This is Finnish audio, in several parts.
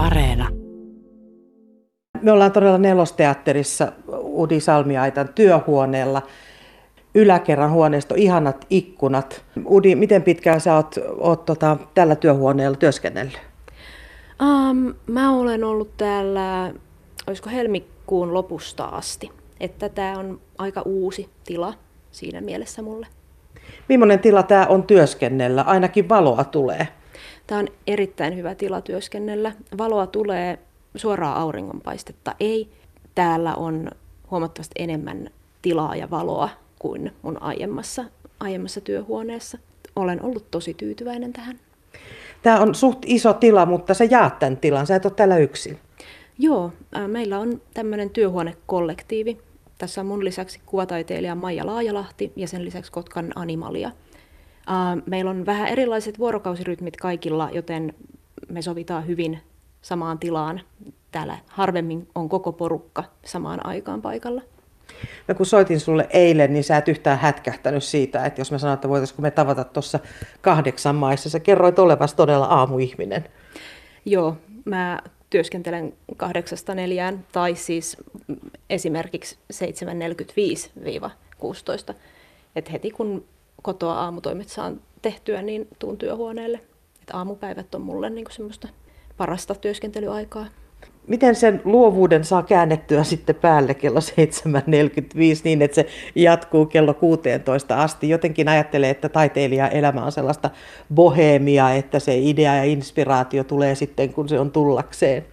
Areena. Me ollaan todella nelosteatterissa Udi Salmiaitan työhuoneella. Yläkerran huoneisto, ihanat ikkunat. Udi, miten pitkään sä oot, oot tota, tällä työhuoneella työskennellyt? Um, mä olen ollut täällä, olisiko helmikuun lopusta asti. Että tämä on aika uusi tila siinä mielessä mulle. Millainen tila tämä on työskennellä? Ainakin valoa tulee. Tämä on erittäin hyvä tila työskennellä. Valoa tulee, suoraa auringonpaistetta ei. Täällä on huomattavasti enemmän tilaa ja valoa kuin mun aiemmassa, aiemmassa työhuoneessa. Olen ollut tosi tyytyväinen tähän. Tämä on suht iso tila, mutta sä jaat tämän tilan. Sä et ole täällä yksin. Joo, meillä on tämmöinen työhuonekollektiivi. Tässä on mun lisäksi kuvataiteilija Maija Laajalahti ja sen lisäksi Kotkan Animalia. Meillä on vähän erilaiset vuorokausirytmit kaikilla, joten me sovitaan hyvin samaan tilaan. Täällä harvemmin on koko porukka samaan aikaan paikalla. No kun soitin sulle eilen, niin sä et yhtään hätkähtänyt siitä, että jos mä sanoin, että voitaisiinko me tavata tuossa kahdeksan maissa, sä kerroit olevasi todella aamuihminen. Joo, mä työskentelen kahdeksasta neljään tai siis esimerkiksi 7.45-16. Et heti kun kotoa aamutoimet saan tehtyä, niin tuun työhuoneelle. Et aamupäivät on mulle niin semmoista parasta työskentelyaikaa. Miten sen luovuuden saa käännettyä sitten päälle kello 7.45 niin, että se jatkuu kello 16 asti? Jotenkin ajattelee, että taiteilija elämä on sellaista bohemia, että se idea ja inspiraatio tulee sitten, kun se on tullakseen.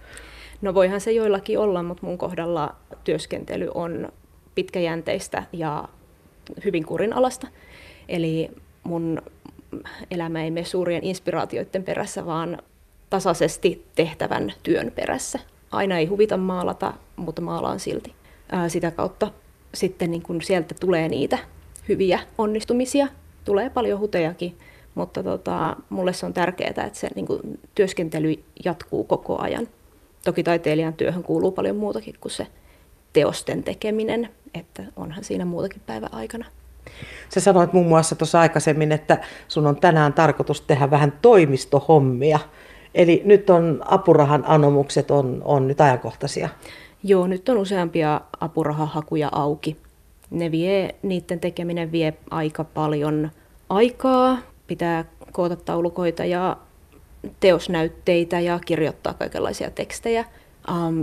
No voihan se joillakin olla, mutta mun kohdalla työskentely on pitkäjänteistä ja hyvin kurinalasta. Eli mun elämä ei mene suurien inspiraatioiden perässä, vaan tasaisesti tehtävän työn perässä. Aina ei huvita maalata, mutta maalaan silti. Sitä kautta sitten niin kun sieltä tulee niitä hyviä onnistumisia. Tulee paljon hutejakin, mutta tota, mulle se on tärkeää, että se niin kun, työskentely jatkuu koko ajan. Toki taiteilijan työhön kuuluu paljon muutakin kuin se teosten tekeminen, että onhan siinä muutakin päivän aikana. Sä sanoit muun muassa tuossa aikaisemmin, että sun on tänään tarkoitus tehdä vähän toimistohommia. Eli nyt on apurahan anomukset on, on nyt ajankohtaisia. Joo, nyt on useampia apurahahakuja auki. Ne vie, niiden tekeminen vie aika paljon aikaa. Pitää koota taulukoita ja teosnäytteitä ja kirjoittaa kaikenlaisia tekstejä.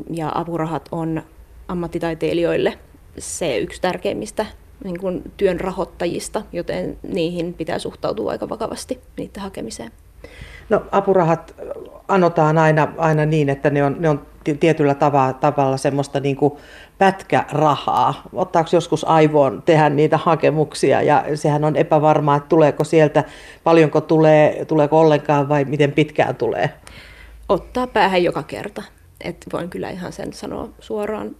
Ja apurahat on ammattitaiteilijoille se yksi tärkeimmistä niin kuin työn rahoittajista, joten niihin pitää suhtautua aika vakavasti niiden hakemiseen. No apurahat anotaan aina, aina niin, että ne on, ne on tietyllä tavalla, tavalla semmoista niin kuin pätkärahaa. Ottaako joskus aivoon tehdä niitä hakemuksia ja sehän on epävarmaa, että tuleeko sieltä, paljonko tulee, tuleeko ollenkaan vai miten pitkään tulee? Ottaa päähän joka kerta. Et voin kyllä ihan sen sanoa suoraan.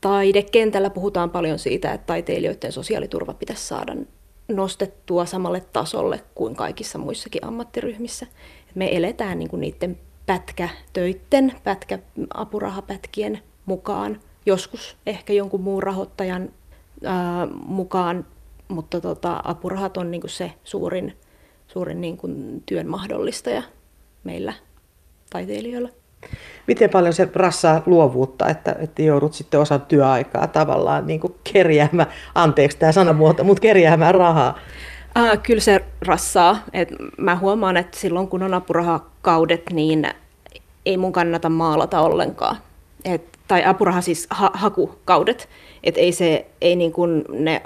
Taidekentällä puhutaan paljon siitä, että taiteilijoiden sosiaaliturva pitäisi saada nostettua samalle tasolle kuin kaikissa muissakin ammattiryhmissä. Me eletään niin kuin niiden pätkätöitten, pätkä, apurahapätkien mukaan, joskus ehkä jonkun muun rahoittajan ää, mukaan, mutta tota, apurahat on niin kuin se suurin, suurin niin kuin työn mahdollistaja meillä taiteilijoilla. Miten paljon se rassaa luovuutta, että, että joudut sitten osan työaikaa tavallaan niin kuin kerjäämään, anteeksi tämä sanamuoto, mutta kerjäämään rahaa? Äh, kyllä se rassaa. Et mä huomaan, että silloin kun on apurahakaudet, niin ei mun kannata maalata ollenkaan. Et, tai apuraha siis ha- hakukaudet. Et ei, se, ei niin kuin ne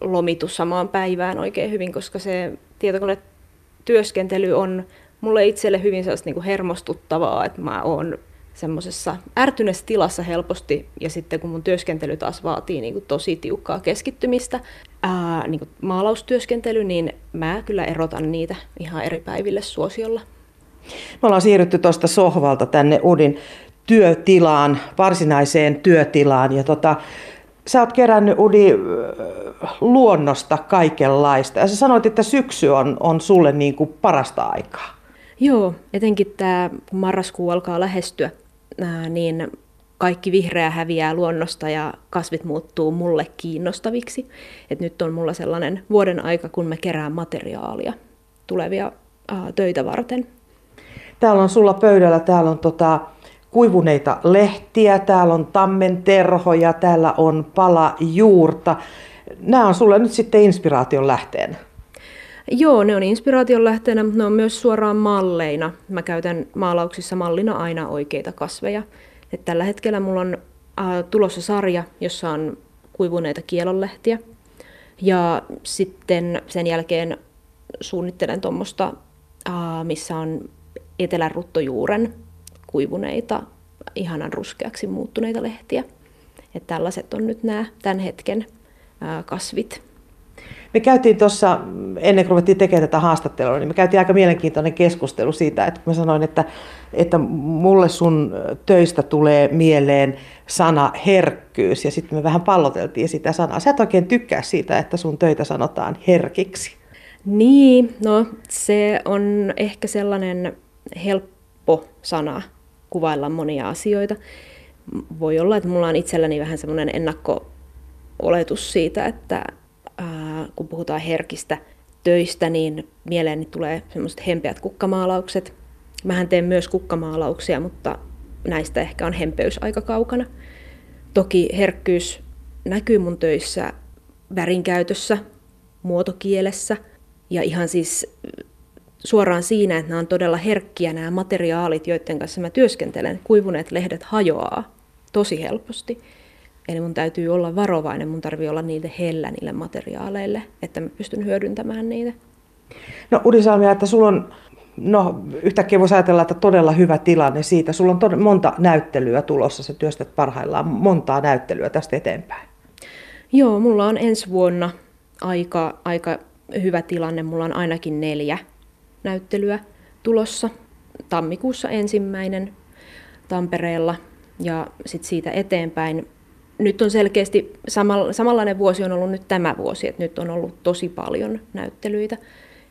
lomitu samaan päivään oikein hyvin, koska se tietokonetyöskentely on mulle itselle hyvin sellaista niin kuin hermostuttavaa, että mä oon semmoisessa ärtyneessä tilassa helposti, ja sitten kun mun työskentely taas vaatii niin kuin tosi tiukkaa keskittymistä, ää, niin kuin maalaustyöskentely, niin mä kyllä erotan niitä ihan eri päiville suosiolla. Me ollaan siirrytty tuosta sohvalta tänne Udin työtilaan, varsinaiseen työtilaan, ja tota, sä oot kerännyt Udi luonnosta kaikenlaista, ja sä sanoit, että syksy on, on sulle niin kuin parasta aikaa. Joo, etenkin tämä, kun marraskuu alkaa lähestyä, niin kaikki vihreä häviää luonnosta ja kasvit muuttuu mulle kiinnostaviksi. Et nyt on mulla sellainen vuoden aika, kun mä kerään materiaalia tulevia ää, töitä varten. Täällä on sulla pöydällä, täällä on tota, kuivuneita lehtiä, täällä on tammenterhoja, täällä on pala juurta. Nämä on sulle nyt sitten inspiraation lähteenä. Joo, ne on inspiraation lähteenä, mutta ne on myös suoraan malleina. Mä käytän maalauksissa mallina aina oikeita kasveja. Et tällä hetkellä mulla on äh, tulossa sarja, jossa on kuivuneita kielonlehtiä. Ja sitten sen jälkeen suunnittelen tuommoista, äh, missä on etelän ruttojuuren kuivuneita, ihanan ruskeaksi muuttuneita lehtiä. Et tällaiset on nyt nämä tämän hetken äh, kasvit. Me käytiin tuossa, ennen kuin ruvettiin tekemään tätä haastattelua, niin me käytiin aika mielenkiintoinen keskustelu siitä, että mä sanoin, että, että mulle sun töistä tulee mieleen sana herkkyys, ja sitten me vähän palloteltiin sitä sanaa. Sä et oikein tykkää siitä, että sun töitä sanotaan herkiksi. Niin, no se on ehkä sellainen helppo sana kuvailla monia asioita. Voi olla, että mulla on itselläni vähän semmoinen ennakko-oletus siitä, että kun puhutaan herkistä töistä, niin mieleeni tulee semmoiset hempeät kukkamaalaukset. Mähän teen myös kukkamaalauksia, mutta näistä ehkä on hempeys aika kaukana. Toki herkkyys näkyy mun töissä värinkäytössä, muotokielessä ja ihan siis suoraan siinä, että nämä on todella herkkiä nämä materiaalit, joiden kanssa mä työskentelen. Kuivuneet lehdet hajoaa tosi helposti. Eli mun täytyy olla varovainen, mun tarvii olla niille hellä niille materiaaleille, että mä pystyn hyödyntämään niitä. No Udisalmia, että sulla on, no yhtäkkiä voisi ajatella, että todella hyvä tilanne siitä. Sulla on todella monta näyttelyä tulossa, sä työstät parhaillaan montaa näyttelyä tästä eteenpäin. Joo, mulla on ensi vuonna aika, aika hyvä tilanne. Mulla on ainakin neljä näyttelyä tulossa. Tammikuussa ensimmäinen Tampereella ja sitten siitä eteenpäin nyt on selkeästi samanlainen vuosi on ollut nyt tämä vuosi, että nyt on ollut tosi paljon näyttelyitä.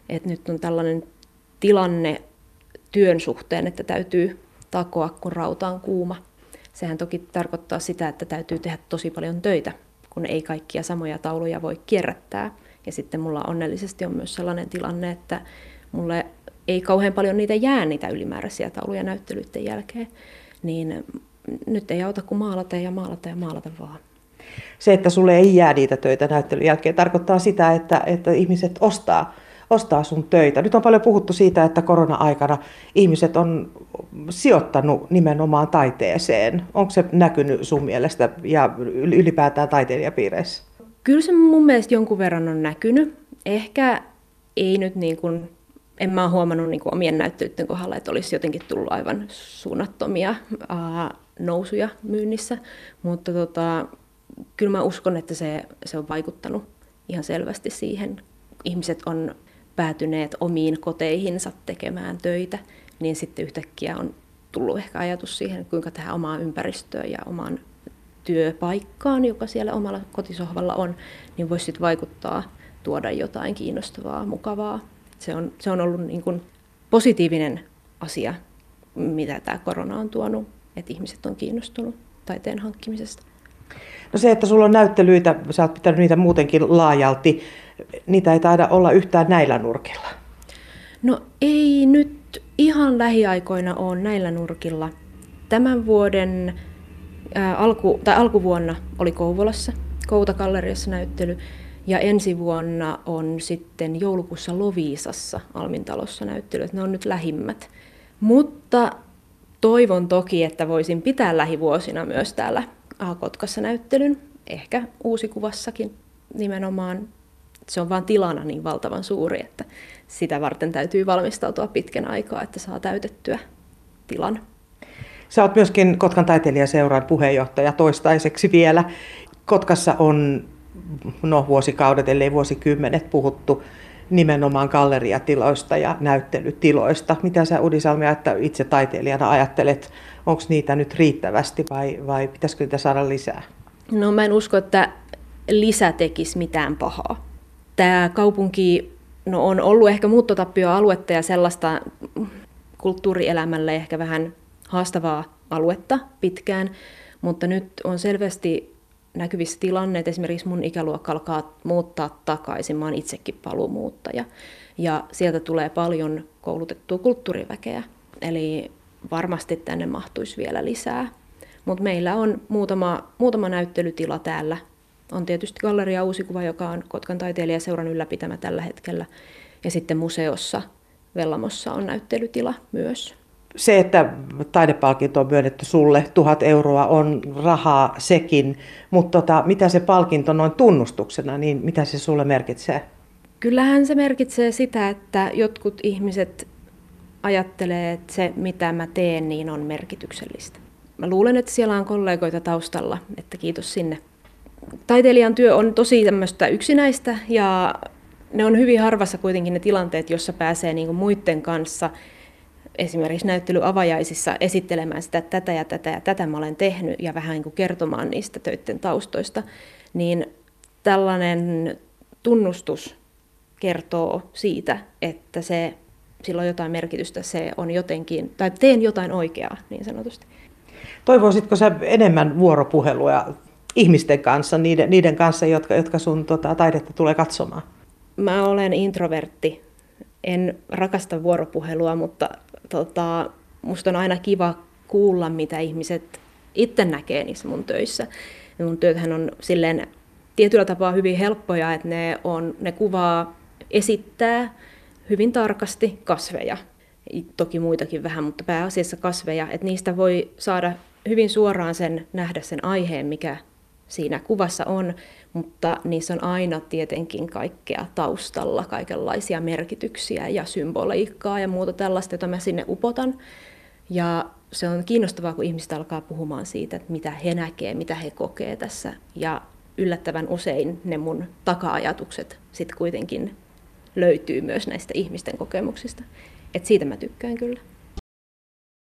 Että nyt on tällainen tilanne työn suhteen, että täytyy takoa, kun rauta on kuuma. Sehän toki tarkoittaa sitä, että täytyy tehdä tosi paljon töitä, kun ei kaikkia samoja tauluja voi kierrättää. Ja sitten mulla onnellisesti on myös sellainen tilanne, että mulle ei kauhean paljon niitä jää niitä ylimääräisiä tauluja näyttelyiden jälkeen. Niin nyt ei auta kuin maalata ja maalata ja maalata vaan. Se, että sulle ei jää niitä töitä näyttelyn jälkeen, tarkoittaa sitä, että, että ihmiset ostaa, ostaa sun töitä. Nyt on paljon puhuttu siitä, että korona-aikana ihmiset on sijoittanut nimenomaan taiteeseen. Onko se näkynyt sun mielestä ja ylipäätään taiteilijapiireissä? Kyllä se mun mielestä jonkun verran on näkynyt. Ehkä ei nyt niin kuin en mä huomannut niin kuin omien näyttelyiden kohdalla, että olisi jotenkin tullut aivan suunnattomia ää, nousuja myynnissä, mutta tota, kyllä mä uskon, että se, se on vaikuttanut ihan selvästi siihen. Ihmiset on päätyneet omiin koteihinsa tekemään töitä, niin sitten yhtäkkiä on tullut ehkä ajatus siihen, kuinka tähän omaan ympäristöön ja omaan työpaikkaan, joka siellä omalla kotisohvalla on, niin voisi sitten vaikuttaa, tuoda jotain kiinnostavaa, mukavaa. Se on, se on ollut niin kuin positiivinen asia, mitä tämä korona on tuonut että ihmiset on kiinnostunut taiteen hankkimisesta. No se, että sulla on näyttelyitä, sä oot pitänyt niitä muutenkin laajalti, niitä ei taida olla yhtään näillä nurkilla. No ei nyt ihan lähiaikoina ole näillä nurkilla. Tämän vuoden ää, alku, tai alkuvuonna oli Kouvolassa, Koutakalleriassa näyttely, ja ensi vuonna on sitten joulukuussa Loviisassa Almintalossa näyttely. Ne on nyt lähimmät. Mutta toivon toki, että voisin pitää lähivuosina myös täällä Kotkassa näyttelyn, ehkä uusikuvassakin nimenomaan. Se on vain tilana niin valtavan suuri, että sitä varten täytyy valmistautua pitkän aikaa, että saa täytettyä tilan. Sä oot myöskin Kotkan taiteilijaseuran puheenjohtaja toistaiseksi vielä. Kotkassa on no, vuosikaudet, ellei vuosikymmenet puhuttu nimenomaan galleriatiloista ja näyttelytiloista. Mitä sä Udi Salmi, että itse taiteilijana ajattelet, onko niitä nyt riittävästi vai, vai pitäisikö niitä saada lisää? No mä en usko, että lisä tekisi mitään pahaa. Tämä kaupunki no, on ollut ehkä muuttotappioaluetta ja sellaista kulttuurielämälle ehkä vähän haastavaa aluetta pitkään, mutta nyt on selvästi näkyvissä tilanne, että esimerkiksi mun ikäluokka alkaa muuttaa takaisin, mä oon itsekin paluumuuttaja, ja sieltä tulee paljon koulutettua kulttuuriväkeä. Eli varmasti tänne mahtuisi vielä lisää. Mutta meillä on muutama, muutama näyttelytila täällä. On tietysti Galleria Uusikuva, joka on Kotkan taiteilijaseuran ylläpitämä tällä hetkellä. Ja sitten museossa Vellamossa on näyttelytila myös. Se, että taidepalkinto on myönnetty sulle, tuhat euroa on rahaa sekin, mutta tota, mitä se palkinto noin tunnustuksena, niin mitä se sulle merkitsee? Kyllähän se merkitsee sitä, että jotkut ihmiset ajattelee, että se mitä mä teen, niin on merkityksellistä. Mä luulen, että siellä on kollegoita taustalla, että kiitos sinne. Taiteilijan työ on tosi tämmöistä yksinäistä ja ne on hyvin harvassa kuitenkin ne tilanteet, jossa pääsee niin muiden kanssa esimerkiksi näyttelyavajaisissa esittelemään sitä, että tätä ja tätä ja tätä mä olen tehnyt ja vähän niin kuin kertomaan niistä töiden taustoista, niin tällainen tunnustus kertoo siitä, että se, sillä on jotain merkitystä, se on jotenkin, tai teen jotain oikeaa niin sanotusti. Toivoisitko sä enemmän vuoropuhelua ihmisten kanssa, niiden, niiden kanssa, jotka, jotka sun tota, taidetta tulee katsomaan? Mä olen introvertti. En rakasta vuoropuhelua, mutta tota, musta on aina kiva kuulla, mitä ihmiset itse näkee niissä mun töissä. Ja mun työthän on silleen tietyllä tapaa hyvin helppoja, että ne, on, ne kuvaa, esittää hyvin tarkasti kasveja. Toki muitakin vähän, mutta pääasiassa kasveja, että niistä voi saada hyvin suoraan sen, nähdä sen aiheen, mikä siinä kuvassa on, mutta niissä on aina tietenkin kaikkea taustalla, kaikenlaisia merkityksiä ja symboliikkaa ja muuta tällaista, jota mä sinne upotan. Ja se on kiinnostavaa, kun ihmiset alkaa puhumaan siitä, että mitä he näkee, mitä he kokee tässä. Ja yllättävän usein ne mun taka-ajatukset sitten kuitenkin löytyy myös näistä ihmisten kokemuksista. Et siitä mä tykkään kyllä.